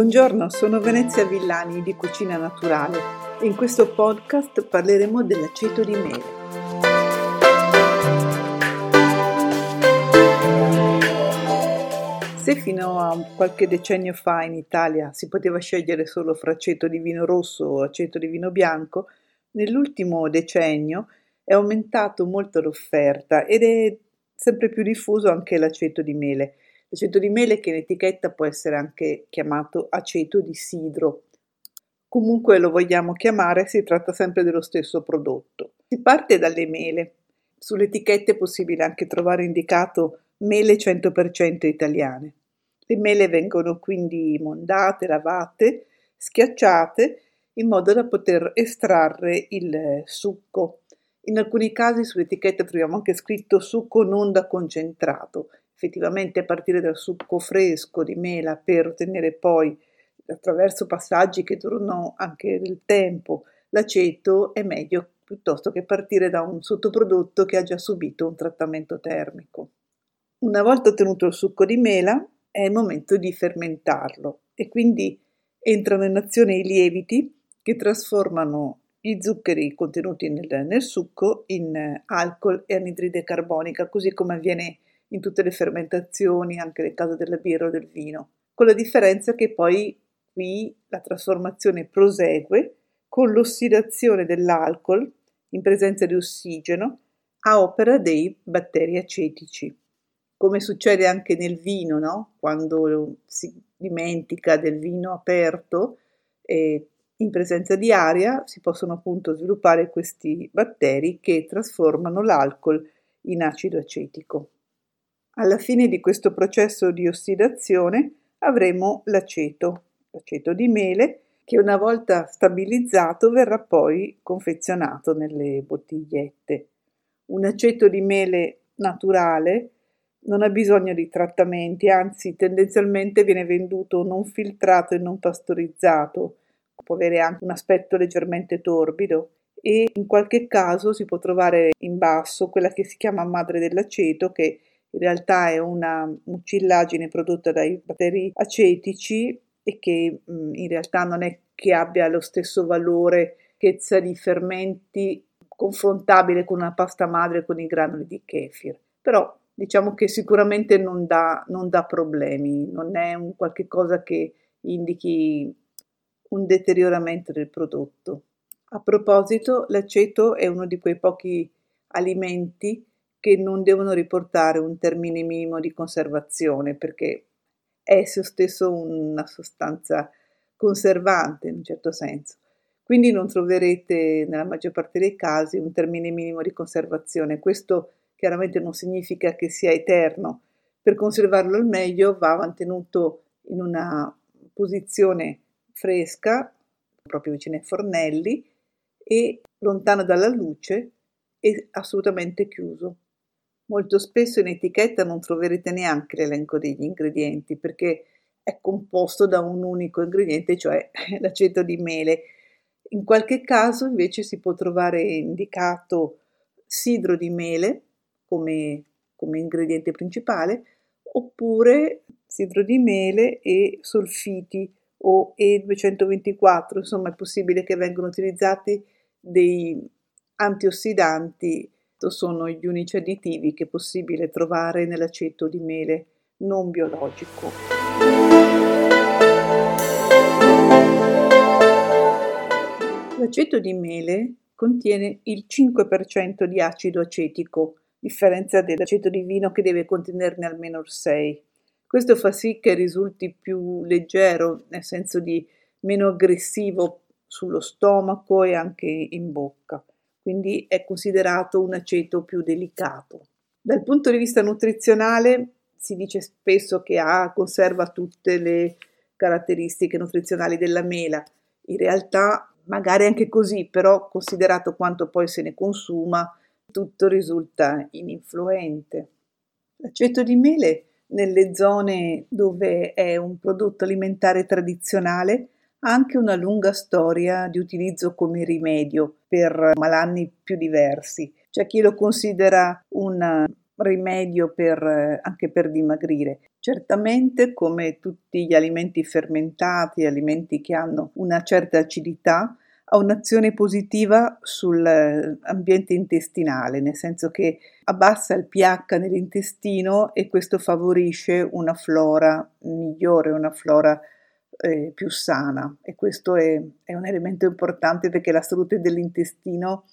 Buongiorno, sono Venezia Villani di Cucina Naturale e in questo podcast parleremo dell'aceto di mele. Se fino a qualche decennio fa in Italia si poteva scegliere solo fra aceto di vino rosso o aceto di vino bianco, nell'ultimo decennio è aumentato molto l'offerta ed è sempre più diffuso anche l'aceto di mele. L'aceto di mele che in etichetta può essere anche chiamato aceto di sidro. Comunque lo vogliamo chiamare, si tratta sempre dello stesso prodotto. Si parte dalle mele. Sull'etichetta è possibile anche trovare indicato mele 100% italiane. Le mele vengono quindi mondate, lavate, schiacciate in modo da poter estrarre il succo. In alcuni casi sull'etichetta troviamo anche scritto succo non da concentrato. Effettivamente a partire dal succo fresco di mela per ottenere poi attraverso passaggi che durano anche del tempo l'aceto è meglio piuttosto che partire da un sottoprodotto che ha già subito un trattamento termico. Una volta ottenuto il succo di mela è il momento di fermentarlo e quindi entrano in azione i lieviti che trasformano gli zuccheri contenuti nel, nel succo in alcol e anidride carbonica, così come avviene in tutte le fermentazioni, anche nel caso della birra o del vino, con la differenza che poi qui la trasformazione prosegue con l'ossidazione dell'alcol in presenza di ossigeno a opera dei batteri acetici. Come succede anche nel vino, no? quando si dimentica del vino aperto, eh, in presenza di aria si possono appunto sviluppare questi batteri che trasformano l'alcol in acido acetico. Alla fine di questo processo di ossidazione avremo l'aceto, l'aceto di mele, che una volta stabilizzato verrà poi confezionato nelle bottigliette. Un aceto di mele naturale non ha bisogno di trattamenti, anzi tendenzialmente viene venduto non filtrato e non pastorizzato, può avere anche un aspetto leggermente torbido e in qualche caso si può trovare in basso quella che si chiama madre dell'aceto che in realtà è una mucillagine prodotta dai batteri acetici e che mh, in realtà non è che abbia lo stesso valore ricchezza di fermenti confrontabile con una pasta madre con i granuli di kefir però diciamo che sicuramente non dà, non dà problemi non è un qualche cosa che indichi un deterioramento del prodotto. A proposito, l'aceto è uno di quei pochi alimenti che non devono riportare un termine minimo di conservazione perché è esso stesso una sostanza conservante in un certo senso. Quindi non troverete nella maggior parte dei casi un termine minimo di conservazione. Questo chiaramente non significa che sia eterno. Per conservarlo al meglio va mantenuto in una posizione fresca, proprio vicino ai fornelli, e lontano dalla luce e assolutamente chiuso. Molto spesso in etichetta non troverete neanche l'elenco degli ingredienti perché è composto da un unico ingrediente, cioè l'aceto di mele. In qualche caso invece si può trovare indicato sidro di mele come, come ingrediente principale oppure sidro di mele e solfiti o E224, insomma è possibile che vengano utilizzati dei antiossidanti, sono gli unici additivi che è possibile trovare nell'aceto di mele non biologico. L'aceto di mele contiene il 5% di acido acetico, differenza dell'aceto di vino che deve contenerne almeno il 6%. Questo fa sì che risulti più leggero, nel senso di meno aggressivo sullo stomaco e anche in bocca, quindi è considerato un aceto più delicato. Dal punto di vista nutrizionale si dice spesso che A conserva tutte le caratteristiche nutrizionali della mela, in realtà magari anche così, però considerato quanto poi se ne consuma, tutto risulta ininfluente. L'aceto di mele nelle zone dove è un prodotto alimentare tradizionale anche una lunga storia di utilizzo come rimedio per malanni più diversi. C'è chi lo considera un rimedio per, anche per dimagrire. Certamente, come tutti gli alimenti fermentati, alimenti che hanno una certa acidità, ha un'azione positiva sull'ambiente intestinale, nel senso che abbassa il pH nell'intestino e questo favorisce una flora migliore, una flora eh, più sana e questo è, è un elemento importante perché la salute dell'intestino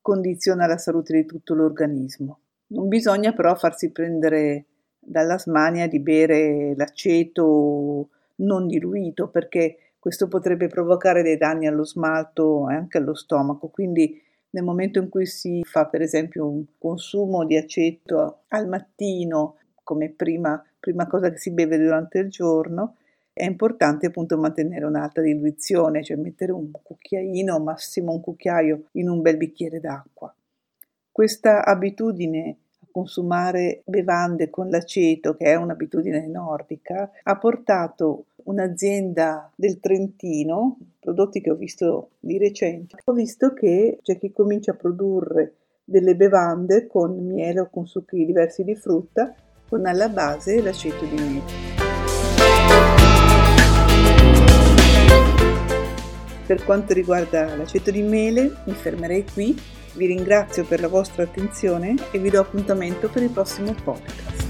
condiziona la salute di tutto l'organismo. Non bisogna però farsi prendere dalla smania di bere l'aceto non diluito perché questo potrebbe provocare dei danni allo smalto e anche allo stomaco, quindi nel momento in cui si fa per esempio un consumo di aceto al mattino come prima, prima cosa che si beve durante il giorno, è importante appunto mantenere un'alta diluizione, cioè mettere un cucchiaino, massimo un cucchiaio in un bel bicchiere d'acqua. Questa abitudine a consumare bevande con l'aceto, che è un'abitudine nordica, ha portato un'azienda del Trentino, prodotti che ho visto di recente, ho visto che c'è chi comincia a produrre delle bevande con miele o con succhi diversi di frutta con alla base l'aceto di miele. Per quanto riguarda l'aceto di mele, mi fermerei qui. Vi ringrazio per la vostra attenzione e vi do appuntamento per il prossimo podcast.